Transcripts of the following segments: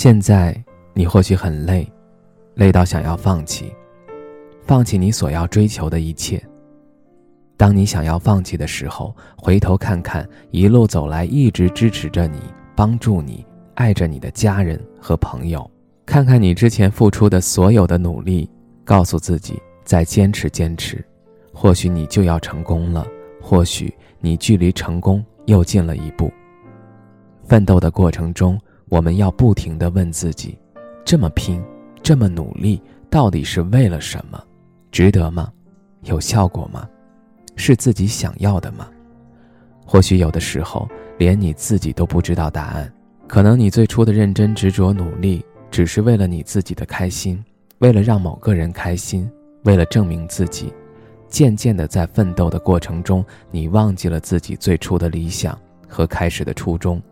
现在你或许很累，累到想要放弃，放弃你所要追求的一切。当你想要放弃的时候，回头看看一路走来一直支持着你、帮助你、爱着你的家人和朋友，看看你之前付出的所有的努力，告诉自己再坚持坚持，或许你就要成功了，或许你距离成功又近了一步。奋斗的过程中。我们要不停地问自己：这么拼，这么努力，到底是为了什么？值得吗？有效果吗？是自己想要的吗？或许有的时候，连你自己都不知道答案。可能你最初的认真执着努力，只是为了你自己的开心，为了让某个人开心，为了证明自己。渐渐的，在奋斗的过程中，你忘记了自己最初的理想和开始的初衷。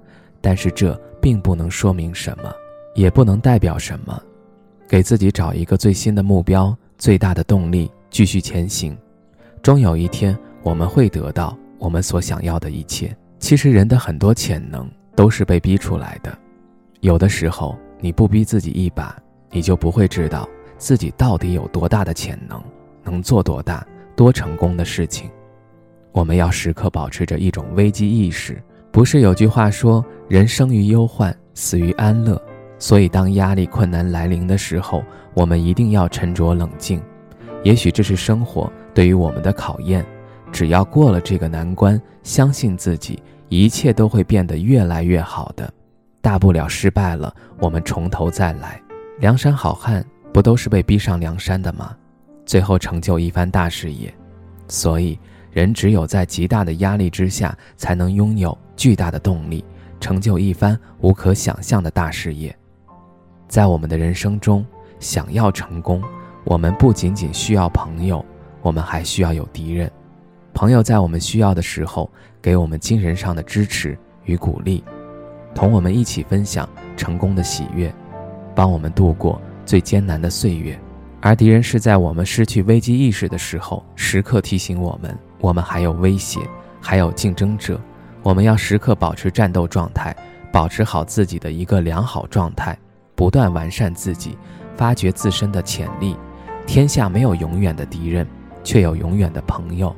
但是这。并不能说明什么，也不能代表什么。给自己找一个最新的目标，最大的动力，继续前行。终有一天，我们会得到我们所想要的一切。其实，人的很多潜能都是被逼出来的。有的时候，你不逼自己一把，你就不会知道自己到底有多大的潜能，能做多大、多成功的事情。我们要时刻保持着一种危机意识。不是有句话说“人生于忧患，死于安乐”，所以当压力困难来临的时候，我们一定要沉着冷静。也许这是生活对于我们的考验，只要过了这个难关，相信自己，一切都会变得越来越好的。大不了失败了，我们从头再来。梁山好汉不都是被逼上梁山的吗？最后成就一番大事业。所以。人只有在极大的压力之下，才能拥有巨大的动力，成就一番无可想象的大事业。在我们的人生中，想要成功，我们不仅仅需要朋友，我们还需要有敌人。朋友在我们需要的时候，给我们精神上的支持与鼓励，同我们一起分享成功的喜悦，帮我们度过最艰难的岁月。而敌人是在我们失去危机意识的时候，时刻提醒我们。我们还有威胁，还有竞争者，我们要时刻保持战斗状态，保持好自己的一个良好状态，不断完善自己，发掘自身的潜力。天下没有永远的敌人，却有永远的朋友。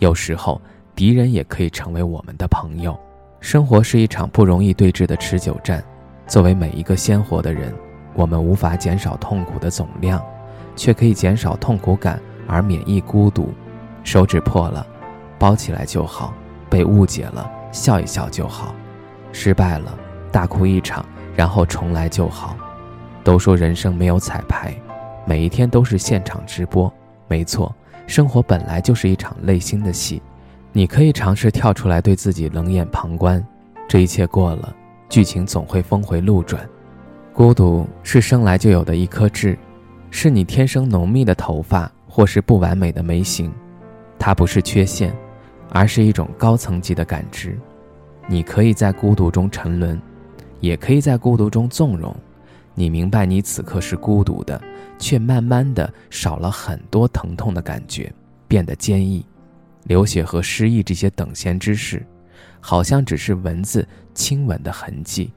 有时候，敌人也可以成为我们的朋友。生活是一场不容易对峙的持久战。作为每一个鲜活的人，我们无法减少痛苦的总量，却可以减少痛苦感而免疫孤独。手指破了，包起来就好；被误解了，笑一笑就好；失败了，大哭一场，然后重来就好。都说人生没有彩排，每一天都是现场直播。没错，生活本来就是一场内心的戏。你可以尝试跳出来，对自己冷眼旁观。这一切过了，剧情总会峰回路转。孤独是生来就有的一颗痣，是你天生浓密的头发，或是不完美的眉形。它不是缺陷，而是一种高层级的感知。你可以在孤独中沉沦，也可以在孤独中纵容。你明白，你此刻是孤独的，却慢慢的少了很多疼痛的感觉，变得坚毅。流血和失忆这些等闲之事，好像只是文字亲吻的痕迹，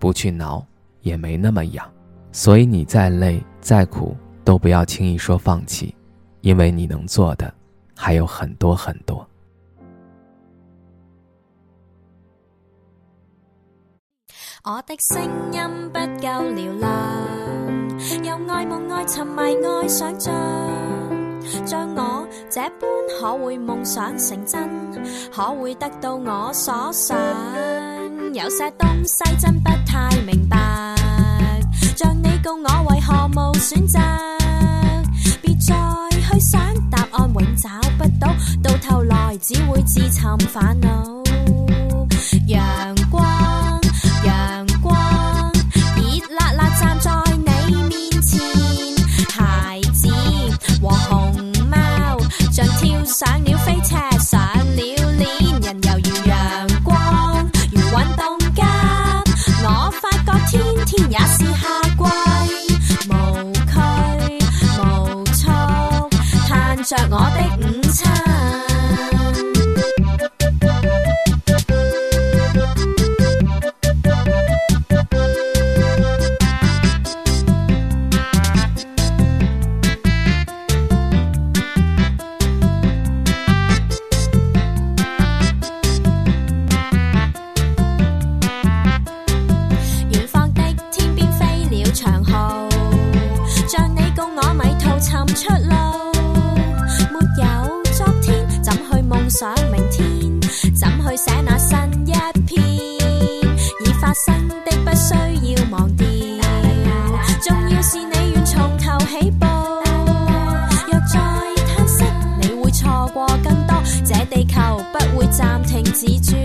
不去挠也没那么痒。所以你再累再苦，都不要轻易说放弃，因为你能做的。还有很多很多。我的声音不够嘹亮，又爱梦爱沉迷爱想象，像我这般可会梦想成真，可会得到我所想。有些东西真不太会自寻烦想明天？怎去写那新一篇？已发生的不需要忘掉，重要是你愿从头起步。若再叹息，你会错过更多，这地球不会暂停止转。